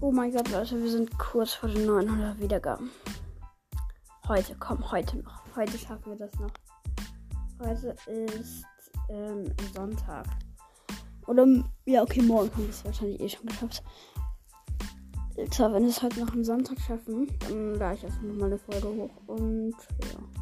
Oh mein Gott, Leute, wir sind kurz vor den 900 Wiedergaben. Heute, komm, heute noch. Heute schaffen wir das noch. Heute ist ähm, Sonntag. Oder, ja, okay, morgen haben wir es wahrscheinlich eh schon geschafft. Alter, wenn wir es heute noch am Sonntag schaffen, dann lade ich erstmal nochmal eine Folge hoch. Und ja.